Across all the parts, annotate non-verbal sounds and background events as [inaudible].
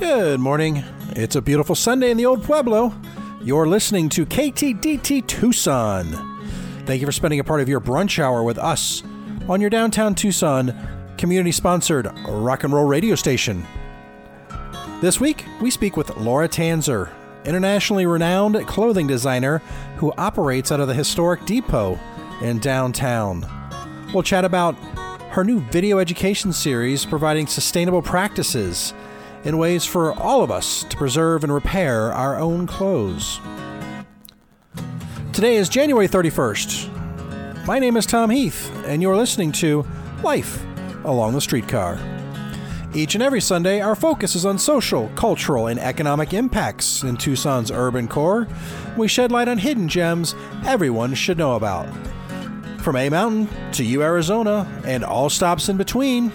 Good morning. It's a beautiful Sunday in the Old Pueblo. You're listening to KTDT Tucson. Thank you for spending a part of your brunch hour with us on your downtown Tucson community sponsored rock and roll radio station. This week, we speak with Laura Tanzer, internationally renowned clothing designer who operates out of the historic depot in downtown. We'll chat about her new video education series providing sustainable practices in ways for all of us to preserve and repair our own clothes. Today is January 31st. My name is Tom Heath, and you're listening to Life Along the Streetcar. Each and every Sunday, our focus is on social, cultural, and economic impacts in Tucson's urban core. We shed light on hidden gems everyone should know about. From A Mountain to U, Arizona, and all stops in between,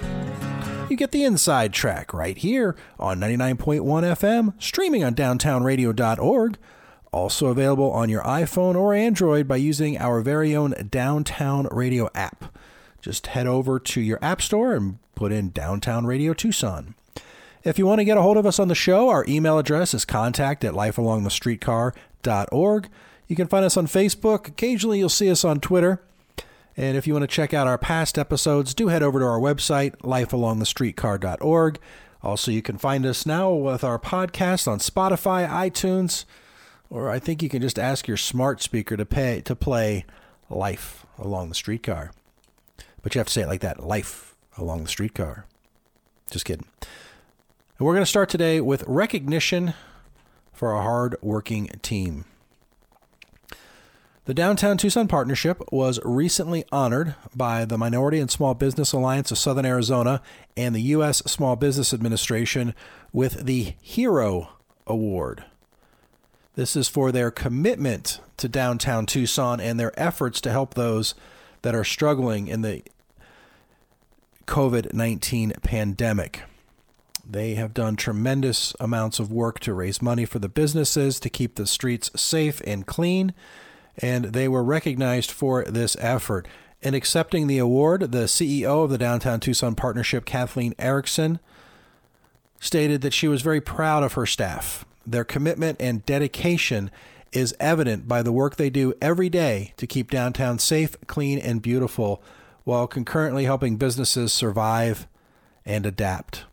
you get the inside track right here on 99.1 FM, streaming on downtownradio.org. Also available on your iPhone or Android by using our very own Downtown Radio app. Just head over to your App Store and put in Downtown Radio Tucson. If you want to get a hold of us on the show, our email address is contact at lifealongthestreetcar.org. You can find us on Facebook. Occasionally, you'll see us on Twitter. And if you want to check out our past episodes, do head over to our website, lifealongthestreetcar.org. Also, you can find us now with our podcast on Spotify, iTunes, or I think you can just ask your smart speaker to pay to play Life Along the Streetcar. But you have to say it like that, Life Along the Streetcar. Just kidding. And we're going to start today with recognition for a hard-working team. The Downtown Tucson Partnership was recently honored by the Minority and Small Business Alliance of Southern Arizona and the U.S. Small Business Administration with the Hero Award. This is for their commitment to downtown Tucson and their efforts to help those that are struggling in the COVID 19 pandemic. They have done tremendous amounts of work to raise money for the businesses to keep the streets safe and clean and they were recognized for this effort. In accepting the award, the CEO of the Downtown Tucson Partnership, Kathleen Eriksen, stated that she was very proud of her staff. Their commitment and dedication is evident by the work they do every day to keep downtown safe, clean, and beautiful while concurrently helping businesses survive and adapt.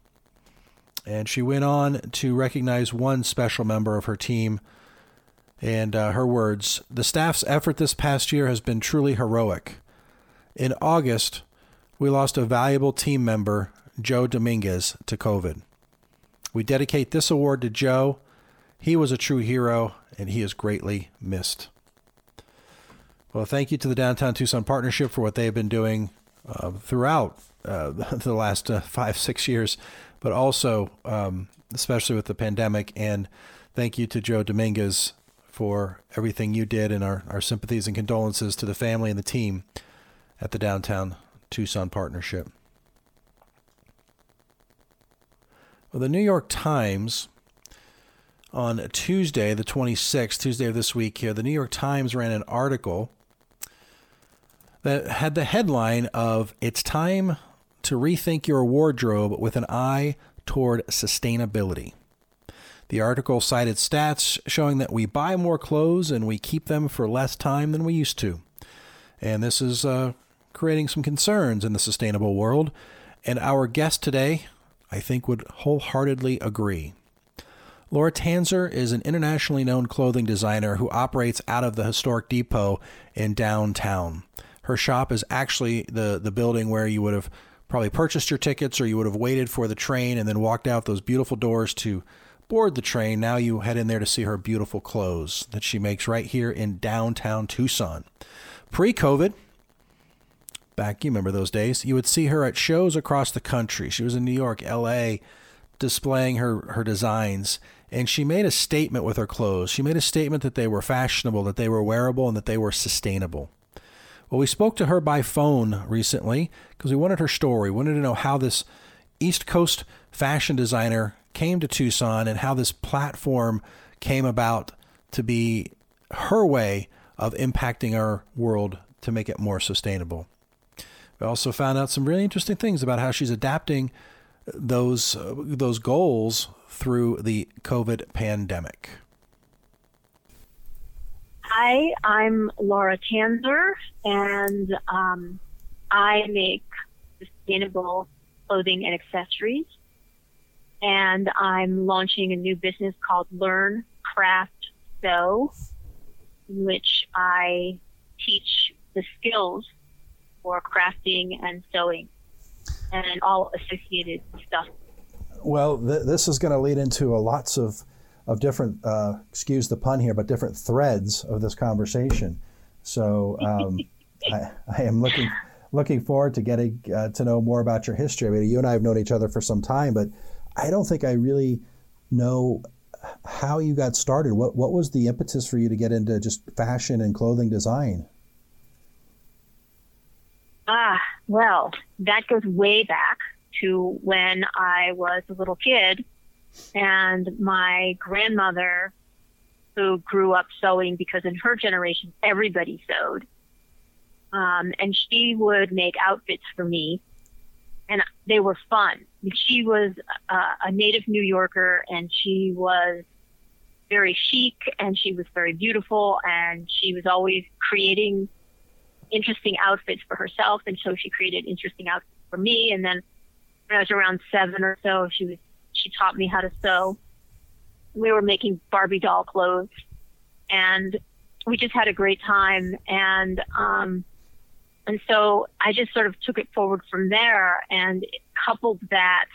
And she went on to recognize one special member of her team and uh, her words The staff's effort this past year has been truly heroic. In August, we lost a valuable team member, Joe Dominguez, to COVID. We dedicate this award to Joe. He was a true hero, and he is greatly missed. Well, thank you to the Downtown Tucson Partnership for what they have been doing uh, throughout uh, [laughs] the last uh, five, six years, but also, um, especially with the pandemic. And thank you to Joe Dominguez for everything you did and our, our sympathies and condolences to the family and the team at the Downtown Tucson Partnership. Well, the New York Times on Tuesday, the 26th, Tuesday of this week here, the New York Times ran an article that had the headline of It's Time to Rethink Your Wardrobe with an Eye Toward Sustainability. The article cited stats showing that we buy more clothes and we keep them for less time than we used to. And this is uh, creating some concerns in the sustainable world. And our guest today, I think, would wholeheartedly agree. Laura Tanzer is an internationally known clothing designer who operates out of the historic depot in downtown. Her shop is actually the, the building where you would have probably purchased your tickets or you would have waited for the train and then walked out those beautiful doors to board the train, now you head in there to see her beautiful clothes that she makes right here in downtown Tucson. Pre COVID, back, you remember those days, you would see her at shows across the country. She was in New York, LA, displaying her, her designs. And she made a statement with her clothes. She made a statement that they were fashionable, that they were wearable, and that they were sustainable. Well, we spoke to her by phone recently because we wanted her story. We wanted to know how this East Coast fashion designer came to Tucson and how this platform came about to be her way of impacting our world to make it more sustainable. We also found out some really interesting things about how she's adapting those uh, those goals through the COVID pandemic. Hi, I'm Laura Tanzer, and um, I make sustainable clothing and accessories. And I'm launching a new business called Learn Craft Sew, in which I teach the skills for crafting and sewing and all associated stuff. Well, th- this is going to lead into a lots of of different, uh, excuse the pun here, but different threads of this conversation. So um, [laughs] I, I, am looking looking forward to getting uh, to know more about your history. I mean, you and I have known each other for some time, but I don't think I really know how you got started. What what was the impetus for you to get into just fashion and clothing design? Ah, well, that goes way back to when I was a little kid and my grandmother, who grew up sewing because in her generation, everybody sewed. Um, and she would make outfits for me and they were fun. She was uh, a native New Yorker and she was very chic and she was very beautiful and she was always creating interesting outfits for herself. And so she created interesting outfits for me. And then when I was around seven or so, she was she taught me how to sew. We were making Barbie doll clothes, and we just had a great time. And um, and so I just sort of took it forward from there, and coupled that.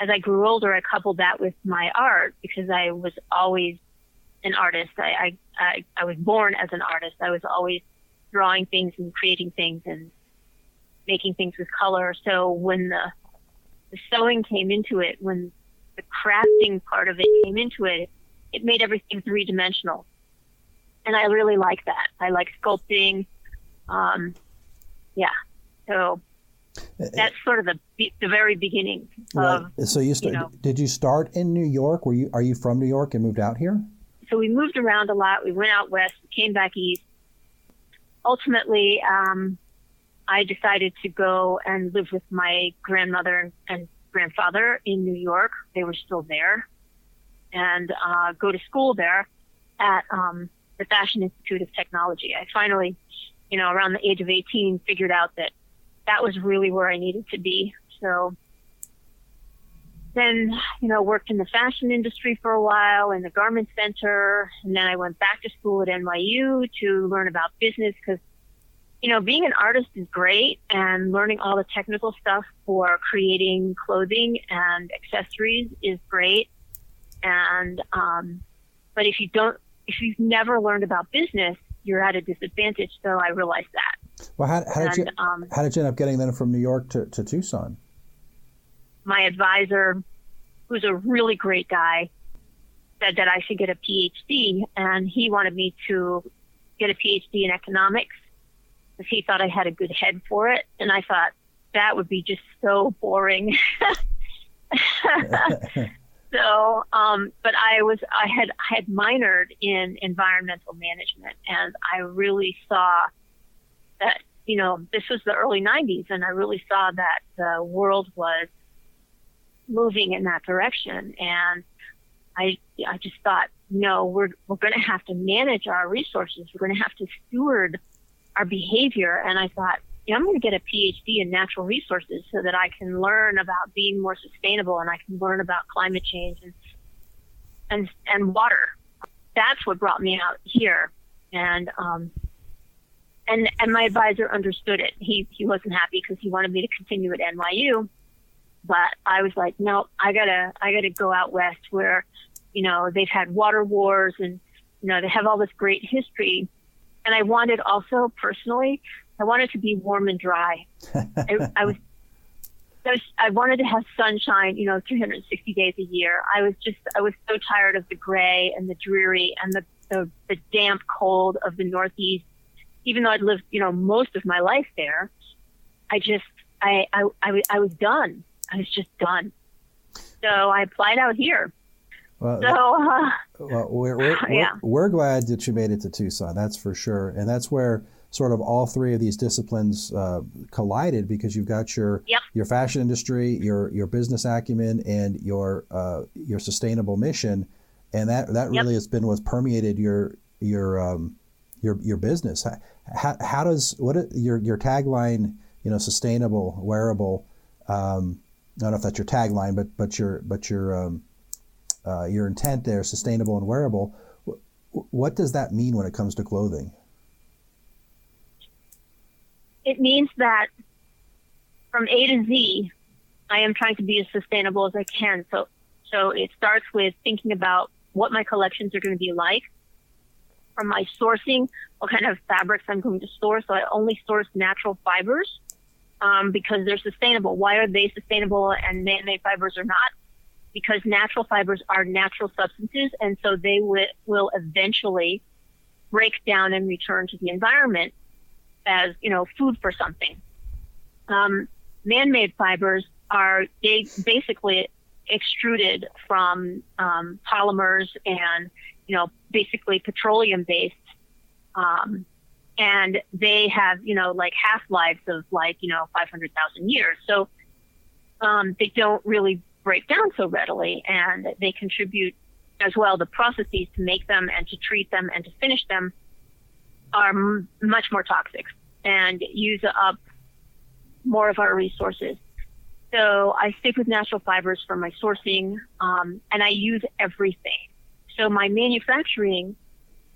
As I grew older, I coupled that with my art because I was always an artist. I, I, I, I was born as an artist. I was always drawing things and creating things and making things with color. So when the the sewing came into it, when the crafting part of it came into it, it made everything three dimensional. And I really like that. I like sculpting. Um, yeah. So that's sort of the the very beginning right. so you, start, you know, did you start in New York? Were you are you from New York and moved out here? So we moved around a lot. We went out west, came back east. Ultimately, um, I decided to go and live with my grandmother and grandfather in New York. They were still there, and uh, go to school there at um, the Fashion Institute of Technology. I finally, you know, around the age of 18, figured out that that was really where I needed to be. So then, you know, worked in the fashion industry for a while in the garment center. And then I went back to school at NYU to learn about business because you know, being an artist is great and learning all the technical stuff for creating clothing and accessories is great. And, um, but if you don't, if you've never learned about business, you're at a disadvantage. So I realized that. Well, how, how did and, you, um, how did you end up getting then from New York to, to Tucson? My advisor, who's a really great guy, said that I should get a PhD and he wanted me to get a PhD in economics because he thought I had a good head for it. And I thought that would be just so boring. [laughs] [laughs] so, um, but I was, I had, I had minored in environmental management and I really saw that, you know, this was the early 90s and I really saw that the world was moving in that direction. And I, I just thought, no, we're, we're going to have to manage our resources. We're going to have to steward our behavior. And I thought, you know, I'm going to get a PhD in natural resources so that I can learn about being more sustainable and I can learn about climate change and and and water. That's what brought me out here. And um, and and my advisor understood it. He he wasn't happy because he wanted me to continue at NYU, but I was like, no, I gotta I gotta go out west where, you know, they've had water wars and you know they have all this great history and I wanted also personally, I wanted to be warm and dry. I, I was [laughs] I, was, I wanted to have sunshine, you know, 360 days a year. I was just, I was so tired of the gray and the dreary and the, the, the damp cold of the Northeast. Even though I'd lived, you know, most of my life there, I just, I, I, I, I was done. I was just done. So I applied out here. Well, so, uh, well we're, we're, [laughs] yeah. we're, we're, glad that you made it to Tucson. That's for sure. And that's where sort of all three of these disciplines uh, collided because you've got your Yep. your fashion industry, your your business acumen, and your uh, your sustainable mission, and that that Yep. really has been what's permeated your your um, your your business. How, how, does what your your tagline? You know, sustainable, wearable. Um, I don't know if that's your tagline, but but your but your um, uh, your intent there, sustainable and wearable. What does that mean when it comes to clothing? It means that from A to Z, I am trying to be as sustainable as I can. So, so it starts with thinking about what my collections are going to be like. From my sourcing, what kind of fabrics I'm going to source. So I only source natural fibers um, because they're sustainable. Why are they sustainable and man-made fibers are not? Because natural fibers are natural substances, and so they wi- will eventually break down and return to the environment as you know food for something. Um, man-made fibers are they basically extruded from um, polymers and you know basically petroleum-based, um, and they have you know like half-lives of like you know 500,000 years. So um, they don't really break down so readily, and they contribute as well the processes to make them and to treat them and to finish them are m- much more toxic and use up more of our resources. So I stick with natural fibers for my sourcing, um, and I use everything. So my manufacturing,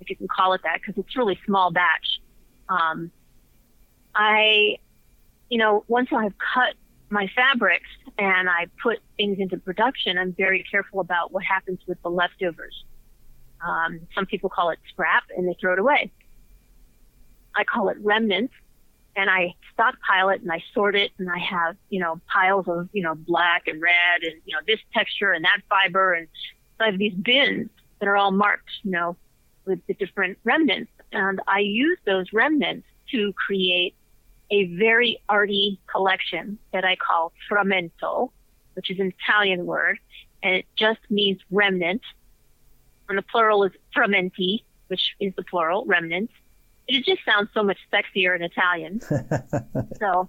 if you can call it that, because it's really small batch. Um, I, you know, once I've cut my fabrics and I put things into production, I'm very careful about what happens with the leftovers. Um, some people call it scrap and they throw it away. I call it remnants and I stockpile it and I sort it and I have, you know, piles of, you know, black and red and, you know, this texture and that fiber. And so I have these bins that are all marked, you know, with the different remnants. And I use those remnants to create a very arty collection that I call frammento, which is an Italian word, and it just means remnant. And the plural is frammenti, which is the plural, remnants. It just sounds so much sexier in Italian. [laughs] so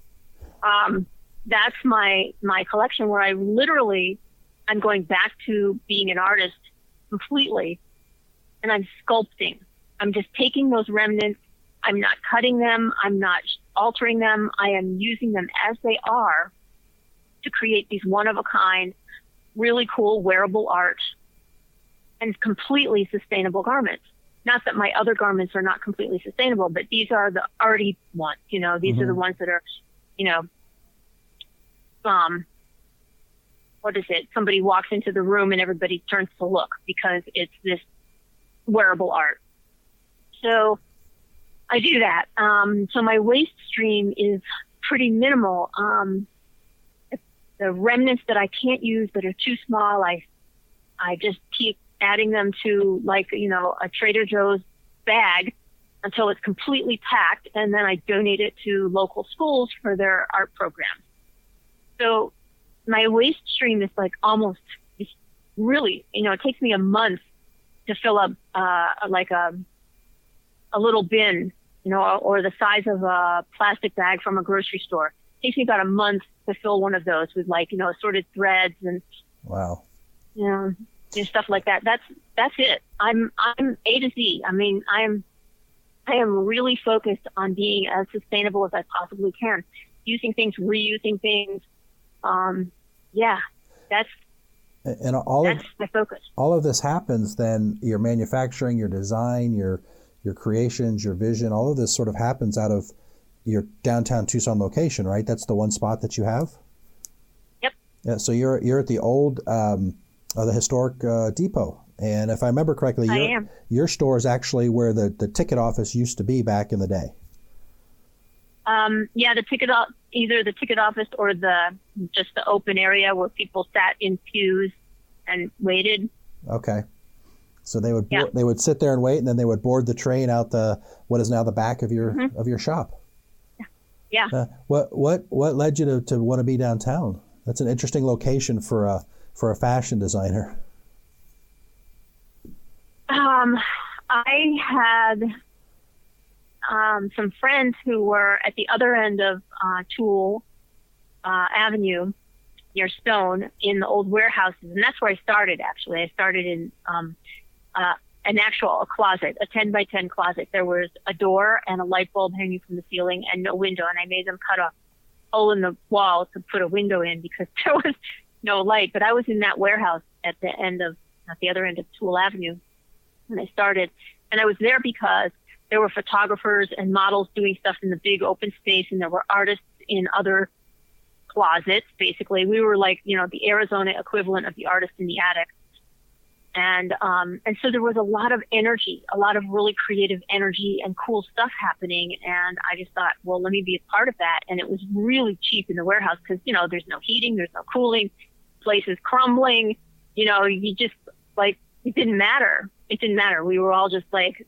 um, that's my my collection where I literally I'm going back to being an artist completely, and I'm sculpting. I'm just taking those remnants. I'm not cutting them. I'm not altering them. I am using them as they are to create these one of a kind, really cool wearable art and completely sustainable garments. Not that my other garments are not completely sustainable, but these are the arty ones. You know, these are the ones that are, you know, um, what is it? Somebody walks into the room and everybody turns to look because it's this wearable art. So I do that. Um, so my waste stream is pretty minimal. Um, the remnants that I can't use that are too small, I I just keep adding them to like you know a Trader Joe's bag until it's completely packed, and then I donate it to local schools for their art programs. So my waste stream is like almost really you know it takes me a month to fill up uh, like a a little bin, you know, or the size of a plastic bag from a grocery store. It takes me about a month to fill one of those with like, you know, assorted threads and, Wow. you and stuff like that. That's, that's it. I'm, I'm A to Z. I mean, I'm, I am really focused on being as sustainable as I possibly can, using things, reusing things. Um, yeah, that's, And all of that's my focus. all of this happens, then your manufacturing, your design, your your creations, your vision, all of this sort of happens out of your downtown Tucson location, right? That's the one spot that you have. Yep. Yeah. So you're you're at the old um, uh, the historic uh, depot, and if I remember correctly, I your your store is actually where the the ticket office used to be back in the day. Um, yeah, the ticket, o- either the ticket office or the just the open area where people sat in pews and waited. Okay. So they would Yeah. they would sit there and wait, and then they would board the train out the what is now the back of your of your shop. Yeah. Uh, what what what led you to, to want to be downtown? That's an interesting location for a for a fashion designer. Um, I had um, some friends who were at the other end of uh, Toole uh, Avenue near Stone in the old warehouses, and that's where I started. Actually, I started in um, uh, an actual a closet, a 10 by 10 closet. There was a door and a light bulb hanging from the ceiling, and no window. And I made them cut a hole in the wall to put a window in because [laughs] there was no light. But I was in that warehouse at the end of at the other end of Toole Avenue when I started, and I was there because there were photographers and models doing stuff in the big open space, and there were artists in other closets. Basically, we were like you know the Arizona equivalent of the artist in the attic. And um, and so there was a lot of energy, a lot of really creative energy and cool stuff happening. And I just thought, well, let me be a part of that. And it was really cheap in the warehouse because you know there's no heating, there's no cooling, place is crumbling. You know, you just like it didn't matter. It didn't matter. We were all just like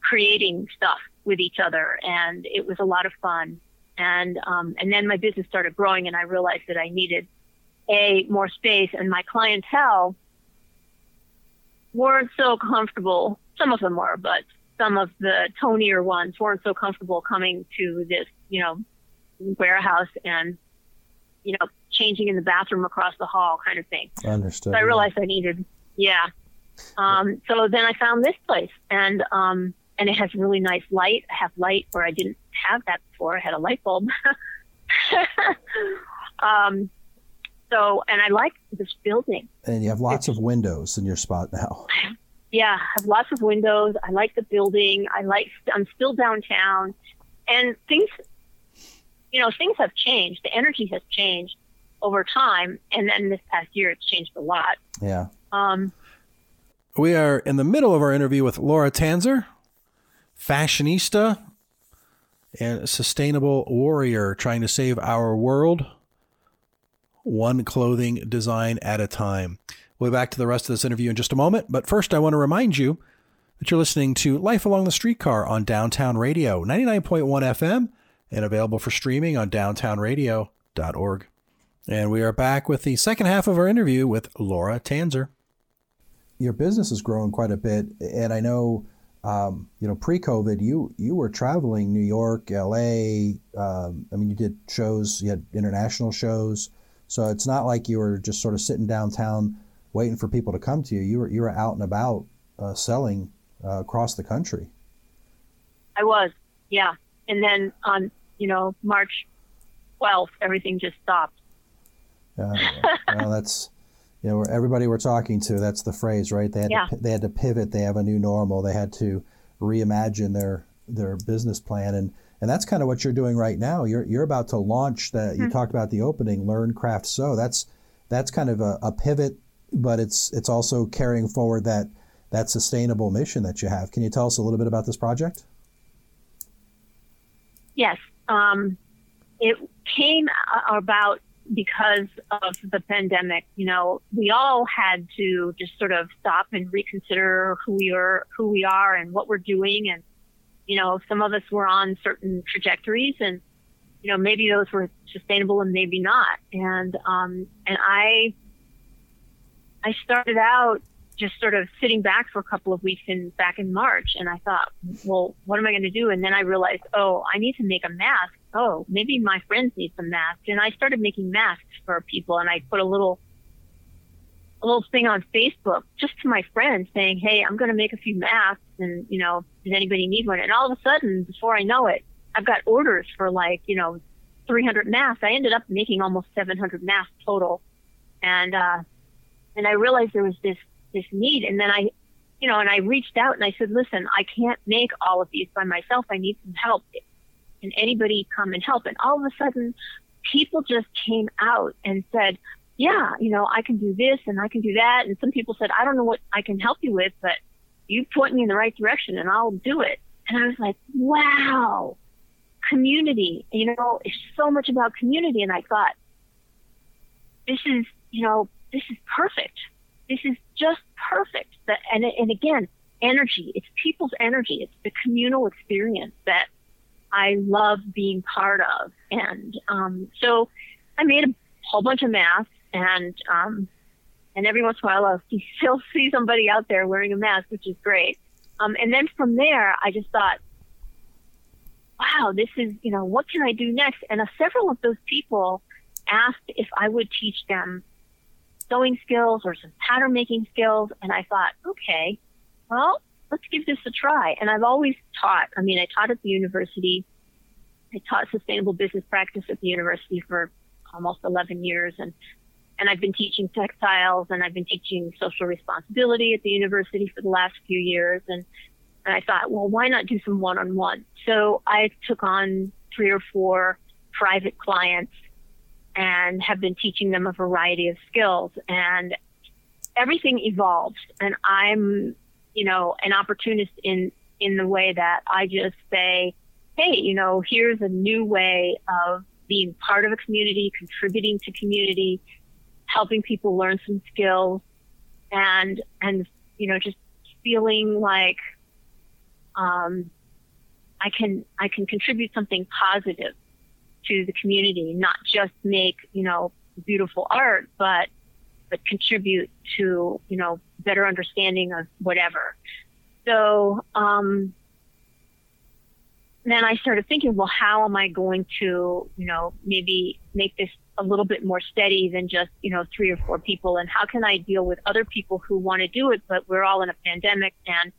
creating stuff with each other, and it was a lot of fun. And um, and then my business started growing, and I realized that I needed a more space, and my clientele weren't so comfortable. Some of them were, but some of the tonier ones weren't so comfortable coming to this, you know, warehouse and, you know, changing in the bathroom across the hall kind of thing. I understood. So I realized I needed, yeah. Um, so then I found this place and, um, and it has really nice light. I have light where I didn't have that before. I had a light bulb. [laughs] um, so, and I like this building. And you have lots of windows in your spot now. Yeah, I have lots of windows. I like the building. I like, I'm still downtown. And things, you know, things have changed. The energy has changed over time. And then this past year, it's changed a lot. Yeah. Um, we are in the middle of our interview with Laura Tanzer, fashionista and sustainable warrior trying to save our world one clothing design at a time. We'll be back to the rest of this interview in just a moment, but first I want to remind you that you're listening to Life Along the Streetcar on Downtown Radio, 99.1 FM, and available for streaming on downtownradio.org. And we are back with the second half of our interview with Laura Tanzer. Your business has grown quite a bit, and I know, um, you know, pre-COVID, you you were traveling New York, L.A. Um, I mean, you did shows, you had international shows. So it's not like you were just sort of sitting downtown waiting for people to come to you. You were you were out and about uh, selling uh, across the country. I was, yeah. And then on you know March 12th, everything just stopped. Uh, [laughs] well, that's you know everybody we're talking to. That's the phrase, right? They had yeah. to, they had to pivot. They have a new normal. They had to reimagine their their business plan and and that's kind of what you're doing right now. You're you're about to launch that. Mm-hmm. You talked about the opening, learn, craft, sew. That's that's kind of a, a, pivot, but it's it's also carrying forward that that sustainable mission that you have. Can you tell us a little bit about this project? Yes, um, it came about because of the pandemic. You know, we all had to just sort of stop and reconsider who we are, who we are, and what we're doing, and you know, some of us were on certain trajectories and, you know, maybe those were sustainable and maybe not. And, um, and I, I started out just sort of sitting back for a couple of weeks in back in March and I thought, well, what am I going to do? And then I realized, oh, I need to make a mask. Oh, maybe my friends need some masks. And I started making masks for people and I put a little a little thing on Facebook just to my friends saying, Hey, I'm going to make a few masks and, you know, does anybody need one? And all of a sudden, before I know it, I've got orders for like, you know, 300 masks. I ended up making almost 700 masks total. And, uh, and I realized there was this, this need. And then I, you know, and I reached out and I said, listen, I can't make all of these by myself. I need some help. Can anybody come and help? And all of a sudden, people just came out and said, yeah, you know, I can do this and I can do that. And some people said, I don't know what I can help you with, but you point me in the right direction and I'll do it. And I was like, wow, community, you know, it's so much about community. And I thought, this is, you know, this is perfect. This is just perfect. That, and, and again, energy, it's people's energy. It's the communal experience that I love being part of. And, um, so I made a whole bunch of masks and um, and every once in a while I'll [laughs] still see somebody out there wearing a mask, which is great. Um, and then from there, I just thought, wow, this is, you know, what can I do next? And uh, several of those people asked if I would teach them sewing skills or some pattern making skills. And I thought, okay, well, let's give this a try. And I've always taught. I mean, I taught at the university. I taught sustainable business practice at the university for almost 11 years. And, and I've been teaching textiles and I've been teaching social responsibility at the university for the last few years. And, and I thought, well, why not do some one on one? So I took on three or four private clients and have been teaching them a variety of skills. And everything evolves. And I'm, you know, an opportunist in, in the way that I just say, Hey, you know, here's a new way of being part of a community, contributing to community, helping people learn some skills and, and, you know, just feeling like, um, I can, I can contribute something positive to the community, not just make, you know, beautiful art, but, but contribute to, you know, better understanding of whatever. So, um, then I started thinking, well, how am I going to, you know, maybe make this a little bit more steady than just, you know, three or four people? And how can I deal with other people who want to do it, but we're all in a pandemic and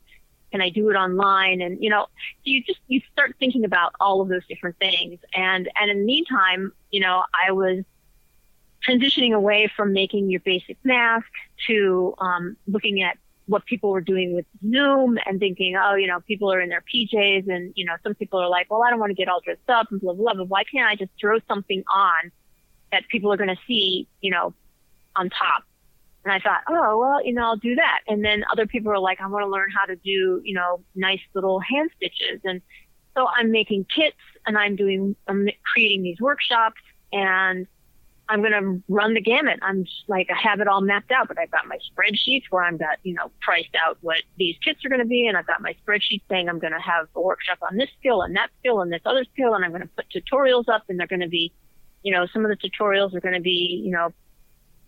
can I do it online? And, you know, so you just, you start thinking about all of those different things. And, and in the meantime, you know, I was transitioning away from making your basic mask to, um, looking at what people were doing with Zoom and thinking, oh, you know, people are in their PJs and, you know, some people are like, well, I don't want to get all dressed up and blah, blah, blah, why can't I just throw something on that people are going to see, you know, on top? And I thought, oh, well, you know, I'll do that. And then other people are like, I want to learn how to do, you know, nice little hand stitches. And so I'm making kits and I'm doing, I'm creating these workshops and I'm going to run the gamut. I'm just like, I have it all mapped out, but I've got my spreadsheets where I've got, you know, priced out what these kits are going to be. And I've got my spreadsheet saying I'm going to have a workshop on this skill and that skill and this other skill. And I'm going to put tutorials up and they're going to be, you know, some of the tutorials are going to be, you know,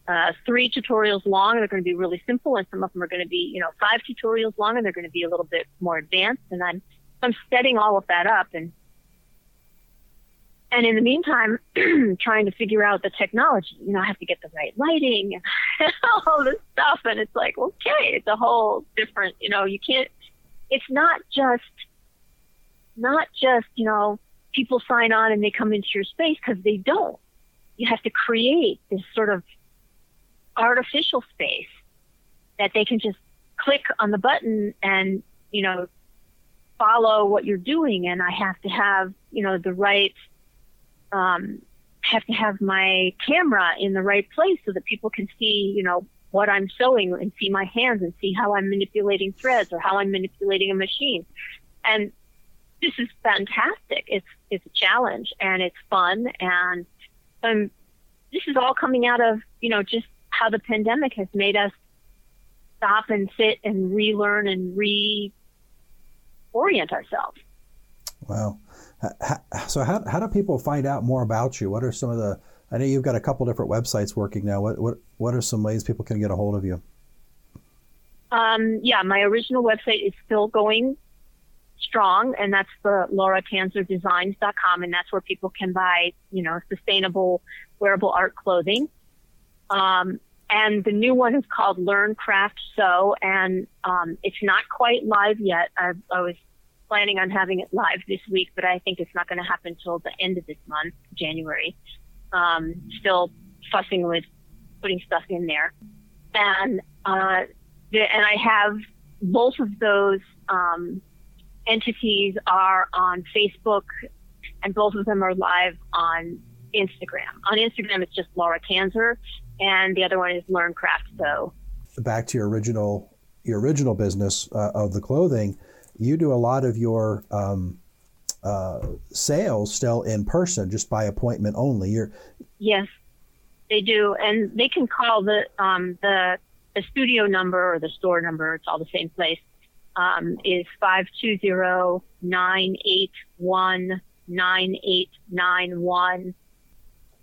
uh, three tutorials long. They're going to be really simple, and some of them are going to be, you know, five tutorials long, and they're going to be a little bit more advanced. And I'm I'm setting all of that up, and and in the meantime, [clears throat] trying to figure out the technology. You know, I have to get the right lighting and [laughs] all this stuff, and it's like, okay, it's a whole different. You know, you can't. It's not just not just you know people sign on and they come into your space because they don't. You have to create this sort of artificial space that they can just click on the button and, you know, follow what you're doing. And I have to have, you know, the right, um, have to have my camera in the right place so that people can see, you know, what I'm sewing and see my hands and see how I'm manipulating threads or how I'm manipulating a machine. And this is fantastic. It's, it's a challenge and it's fun. And, um, this is all coming out of, you know, just how the pandemic has made us stop and sit and relearn and reorient ourselves. Wow. So how, how do people find out more about you? What are some of the, I know you've got a couple different websites working now. What, what, what are some ways people can get a hold of you? Um, yeah, my original website is still going strong, and that's the lauratanzerdesigns.com, and that's where people can buy, you know, sustainable wearable art clothing. Um, and the new one is called Learn Craft Sew, and um, it's not quite live yet. I, I was planning on having it live this week, but I think it's not going to happen until the end of this month, January. Um, still fussing with putting stuff in there, and uh, the, and I have both of those um, entities are on Facebook, and both of them are live on Instagram. On Instagram, it's just Laura Tanzer, and the other one is Learn Craft Sew. Back to your original your original business uh, of the clothing, you do a lot of your um, uh, sales still in person, just by appointment only. You're yes, they do, and they can call the um, the the studio number or the store number. It's all the same place. Um, is five two zero nine eight one nine eight nine one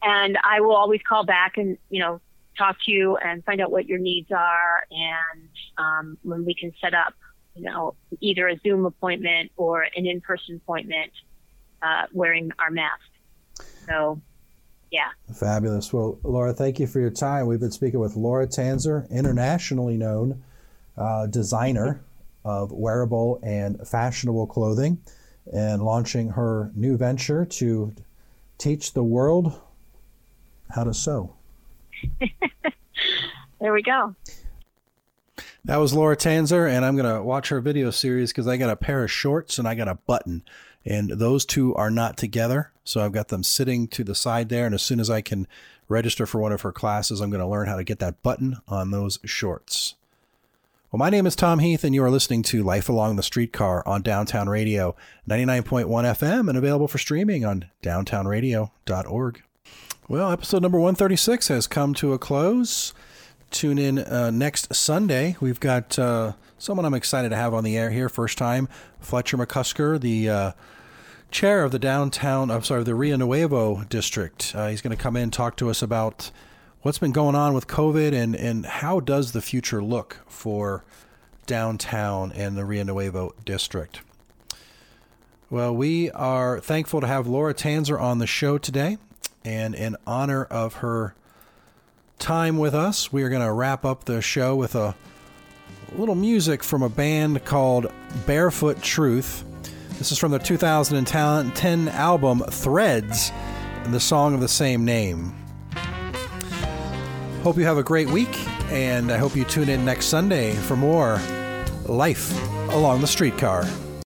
and I will always call back and you know talk to you and find out what your needs are, and um, when we can set up, you know, either a Zoom appointment or an in-person appointment uh, wearing our mask. So, yeah. Fabulous. Well, Laura, thank you for your time. We've been speaking with Laura Tanzer, internationally known uh, designer of wearable and fashionable clothing, and launching her new venture to teach the world how to sew. [laughs] there we go. That was Laura Tanzer, and I'm going to watch her video series because I got a pair of shorts and I got a button, and those two are not together. So I've got them sitting to the side there, and as soon as I can register for one of her classes, I'm going to learn how to get that button on those shorts. Well, my name is Tom Heath, and you are listening to Life Along the Streetcar on Downtown Radio, 99.1 FM, and available for streaming on downtownradio.org. Well, episode number 136 has come to a close. Tune in uh, next Sunday. We've got uh, someone I'm excited to have on the air here. First time, Fletcher McCusker, the uh, chair of the downtown, I'm sorry, the Rio Nuevo district. Uh, he's going to come in and talk to us about what's been going on with COVID and, and how does the future look for downtown and the Rio Nuevo district. Well, we are thankful to have Laura Tanzer on the show today. And in honor of her time with us, we are going to wrap up the show with a little music from a band called Barefoot Truth. This is from their 2010 album Threads and the song of the same name. Hope you have a great week, and I hope you tune in next Sunday for more Life Along the Streetcar.